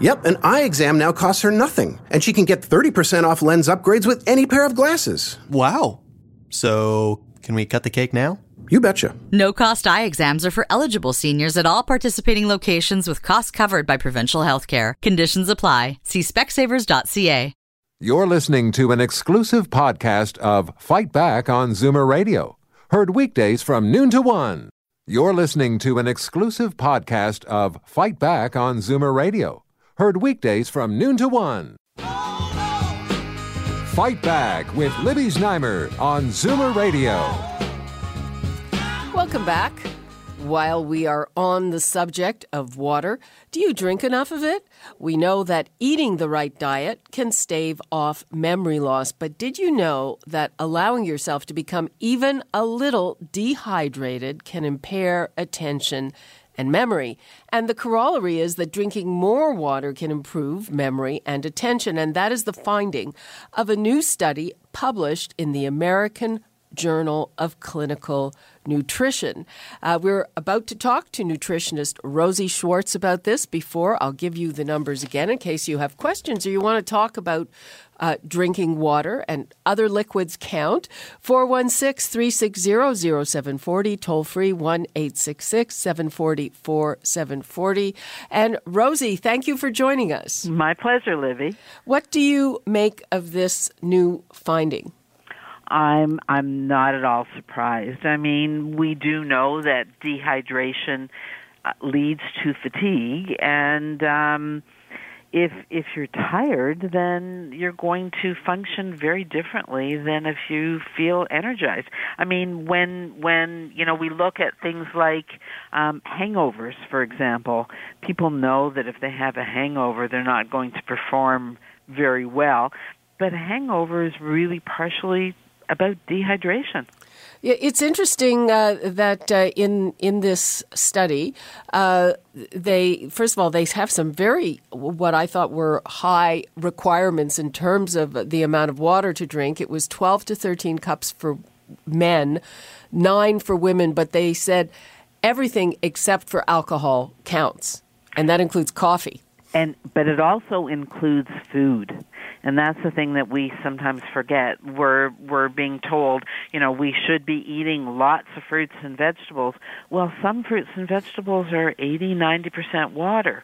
Yep, an eye exam now costs her nothing, and she can get 30% off lens upgrades with any pair of glasses. Wow. So, can we cut the cake now? You betcha. No cost eye exams are for eligible seniors at all participating locations with costs covered by provincial health care. Conditions apply. See specsavers.ca. You're listening to an exclusive podcast of Fight Back on Zoomer Radio, heard weekdays from noon to one. You're listening to an exclusive podcast of Fight Back on Zoomer Radio, heard weekdays from noon to one. Fight Back with Libby Znaimer on Zoomer Radio. Welcome back. While we are on the subject of water, do you drink enough of it? We know that eating the right diet can stave off memory loss, but did you know that allowing yourself to become even a little dehydrated can impair attention and memory? And the corollary is that drinking more water can improve memory and attention, and that is the finding of a new study published in the American Journal of Clinical Nutrition. Uh, we're about to talk to nutritionist Rosie Schwartz about this. Before, I'll give you the numbers again in case you have questions or you want to talk about uh, drinking water and other liquids count. 416 360 0740, toll free 1 866 740 4740. And Rosie, thank you for joining us. My pleasure, Libby. What do you make of this new finding? I'm I'm not at all surprised. I mean, we do know that dehydration uh, leads to fatigue, and um, if if you're tired, then you're going to function very differently than if you feel energized. I mean, when when you know we look at things like um, hangovers, for example, people know that if they have a hangover, they're not going to perform very well. But a hangover is really partially about dehydration. Yeah, it's interesting uh, that uh, in in this study, uh, they first of all they have some very what I thought were high requirements in terms of the amount of water to drink. It was twelve to thirteen cups for men, nine for women, but they said everything except for alcohol counts, and that includes coffee. And but it also includes food and that's the thing that we sometimes forget. We're we're being told, you know, we should be eating lots of fruits and vegetables. Well, some fruits and vegetables are 80, 90% water.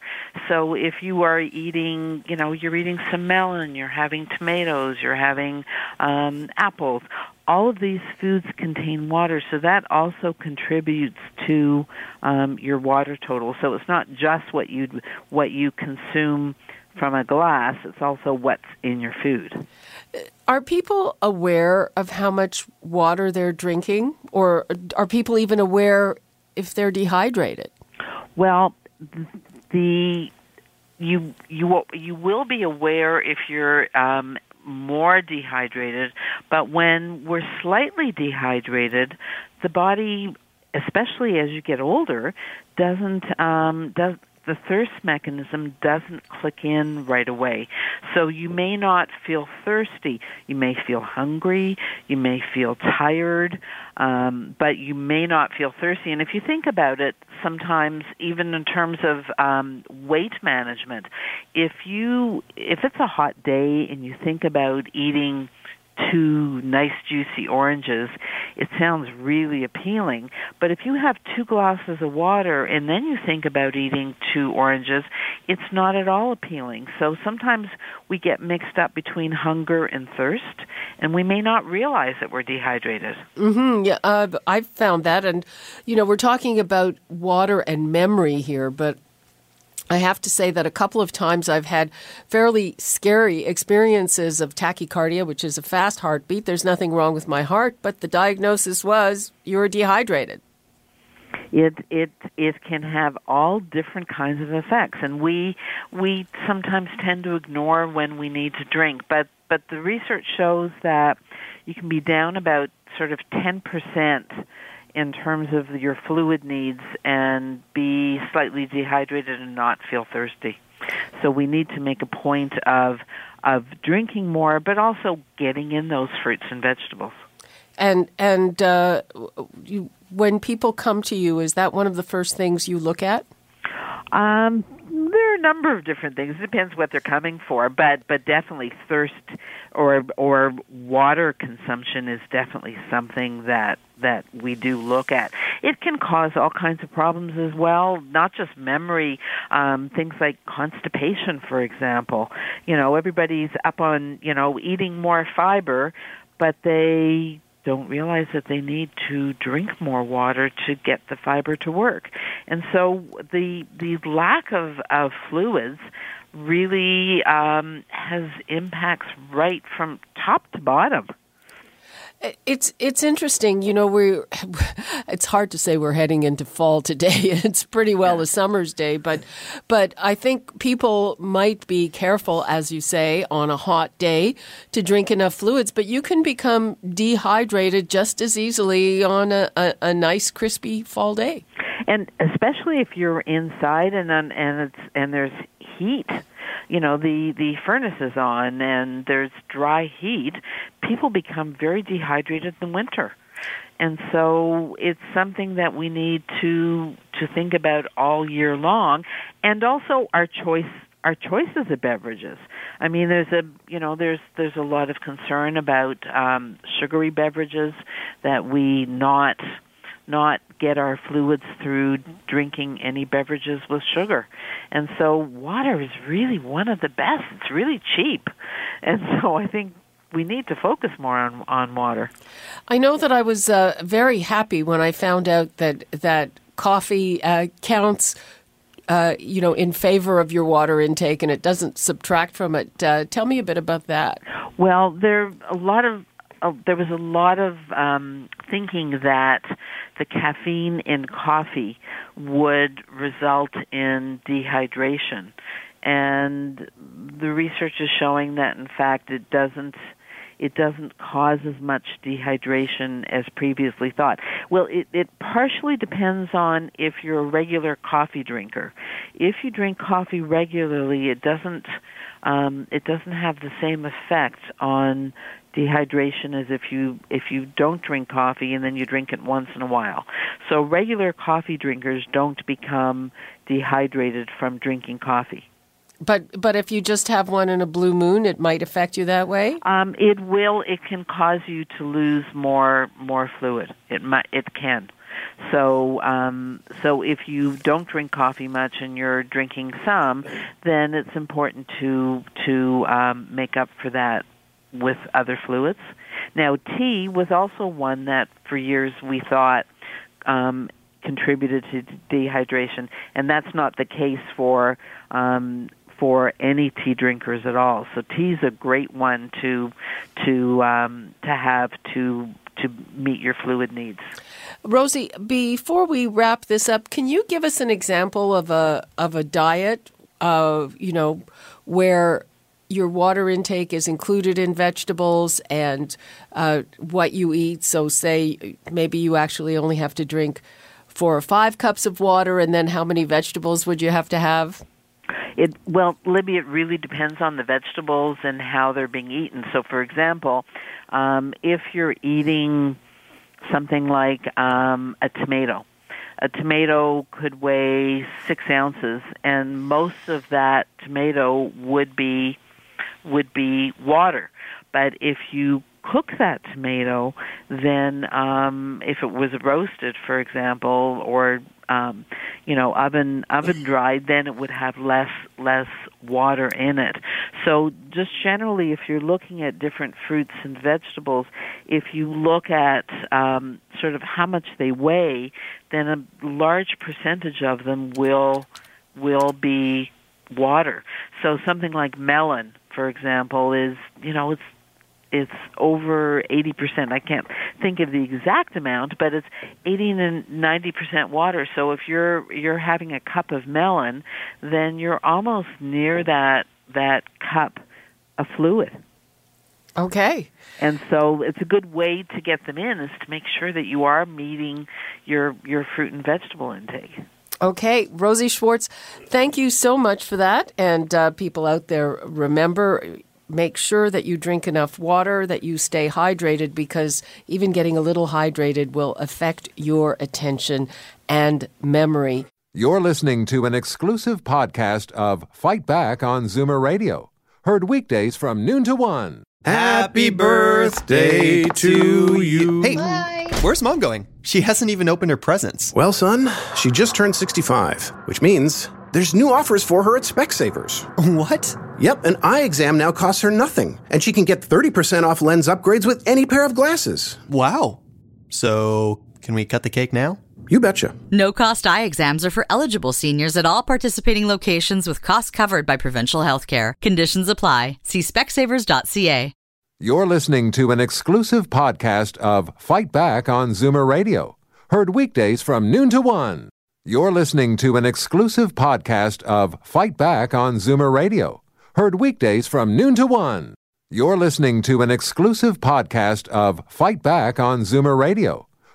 So if you are eating, you know, you're eating some melon, you're having tomatoes, you're having um apples, all of these foods contain water, so that also contributes to um, your water total. So it's not just what you what you consume from a glass, it's also what's in your food. Are people aware of how much water they're drinking, or are people even aware if they're dehydrated? Well, the you you will, you will be aware if you're um, more dehydrated, but when we're slightly dehydrated, the body, especially as you get older, doesn't um, does the thirst mechanism doesn't click in right away. So you may not feel thirsty. You may feel hungry. You may feel tired, um, but you may not feel thirsty. And if you think about it, sometimes even in terms of um, weight management, if you if it's a hot day and you think about eating two nice juicy oranges, it sounds really appealing. But if you have two glasses of water and then you think about eating two oranges, it's not at all appealing. So sometimes we get mixed up between hunger and thirst, and we may not realize that we're dehydrated. Mm-hmm. Yeah, uh, I've found that, and you know, we're talking about water and memory here, but I have to say that a couple of times I've had fairly scary experiences of tachycardia, which is a fast heartbeat. There's nothing wrong with my heart, but the diagnosis was you're dehydrated. It it it can have all different kinds of effects, and we we sometimes tend to ignore when we need to drink. But but the research shows that you can be down about sort of 10% in terms of your fluid needs and be slightly dehydrated and not feel thirsty. So we need to make a point of of drinking more, but also getting in those fruits and vegetables. And and uh, you, when people come to you, is that one of the first things you look at? Um, there are a number of different things. It depends what they're coming for, but but definitely thirst or or water consumption is definitely something that that we do look at. It can cause all kinds of problems as well, not just memory, um, things like constipation, for example. You know, everybody's up on you know eating more fiber, but they don't realize that they need to drink more water to get the fiber to work. And so the the lack of, of fluids really um, has impacts right from top to bottom. It's it's interesting, you know. We it's hard to say we're heading into fall today. It's pretty well a summer's day, but but I think people might be careful, as you say, on a hot day to drink enough fluids. But you can become dehydrated just as easily on a, a, a nice crispy fall day, and especially if you're inside and and it's and there's heat you know the the furnace is on and there's dry heat, people become very dehydrated in winter. And so it's something that we need to to think about all year long and also our choice our choices of beverages. I mean, there's a you know there's there's a lot of concern about um, sugary beverages that we not not get our fluids through drinking any beverages with sugar. And so water is really one of the best. It's really cheap. And so I think we need to focus more on on water. I know that I was uh, very happy when I found out that that coffee uh, counts uh, you know, in favor of your water intake, and it doesn't subtract from it. Uh, tell me a bit about that. Well, there are a lot of uh, there was a lot of um, thinking that the caffeine in coffee would result in dehydration. And the research is showing that in fact it doesn't it doesn't cause as much dehydration as previously thought. Well, it, it partially depends on if you're a regular coffee drinker. If you drink coffee regularly, it doesn't um, it doesn't have the same effect on dehydration is if you if you don't drink coffee and then you drink it once in a while. So regular coffee drinkers don't become dehydrated from drinking coffee. But but if you just have one in a blue moon, it might affect you that way. Um, it will. It can cause you to lose more more fluid. It might. It can. So, um, so if you don't drink coffee much and you're drinking some, then it's important to to um, make up for that with other fluids. Now, tea was also one that for years we thought um, contributed to dehydration, and that's not the case for um, for any tea drinkers at all. So tea is a great one to to um, to have to to meet your fluid needs. Rosie, before we wrap this up, can you give us an example of a of a diet of you know where your water intake is included in vegetables and uh, what you eat. So, say maybe you actually only have to drink four or five cups of water, and then how many vegetables would you have to have? It well, Libby, it really depends on the vegetables and how they're being eaten. So, for example, um, if you're eating something like um, a tomato, a tomato could weigh six ounces, and most of that tomato would be would be water. But if you cook that tomato, then um, if it was roasted, for example, or um, you know oven oven dried, then it would have less less water in it. So just generally, if you're looking at different fruits and vegetables, if you look at um, sort of how much they weigh, then a large percentage of them will will be water. So something like melon for example, is you know it's it's over 80%. I can't think of the exact amount, but it's 80 to 90% water. So if you're you're having a cup of melon, then you're almost near that that cup of fluid. Okay. And so it's a good way to get them in is to make sure that you are meeting your your fruit and vegetable intake. Okay, Rosie Schwartz, thank you so much for that. And uh, people out there, remember, make sure that you drink enough water, that you stay hydrated, because even getting a little hydrated will affect your attention and memory. You're listening to an exclusive podcast of Fight Back on Zoomer Radio. Heard weekdays from noon to one. Happy birthday to you. Hey, where's mom going? She hasn't even opened her presents. Well, son, she just turned 65, which means there's new offers for her at Specsavers. What? Yep, an eye exam now costs her nothing, and she can get 30% off lens upgrades with any pair of glasses. Wow. So, can we cut the cake now? You betcha. No cost eye exams are for eligible seniors at all participating locations with costs covered by provincial health care. Conditions apply. See specsavers.ca. You're listening to an exclusive podcast of Fight Back on Zoomer Radio. Heard weekdays from noon to one. You're listening to an exclusive podcast of Fight Back on Zoomer Radio. Heard weekdays from noon to one. You're listening to an exclusive podcast of Fight Back on Zoomer Radio.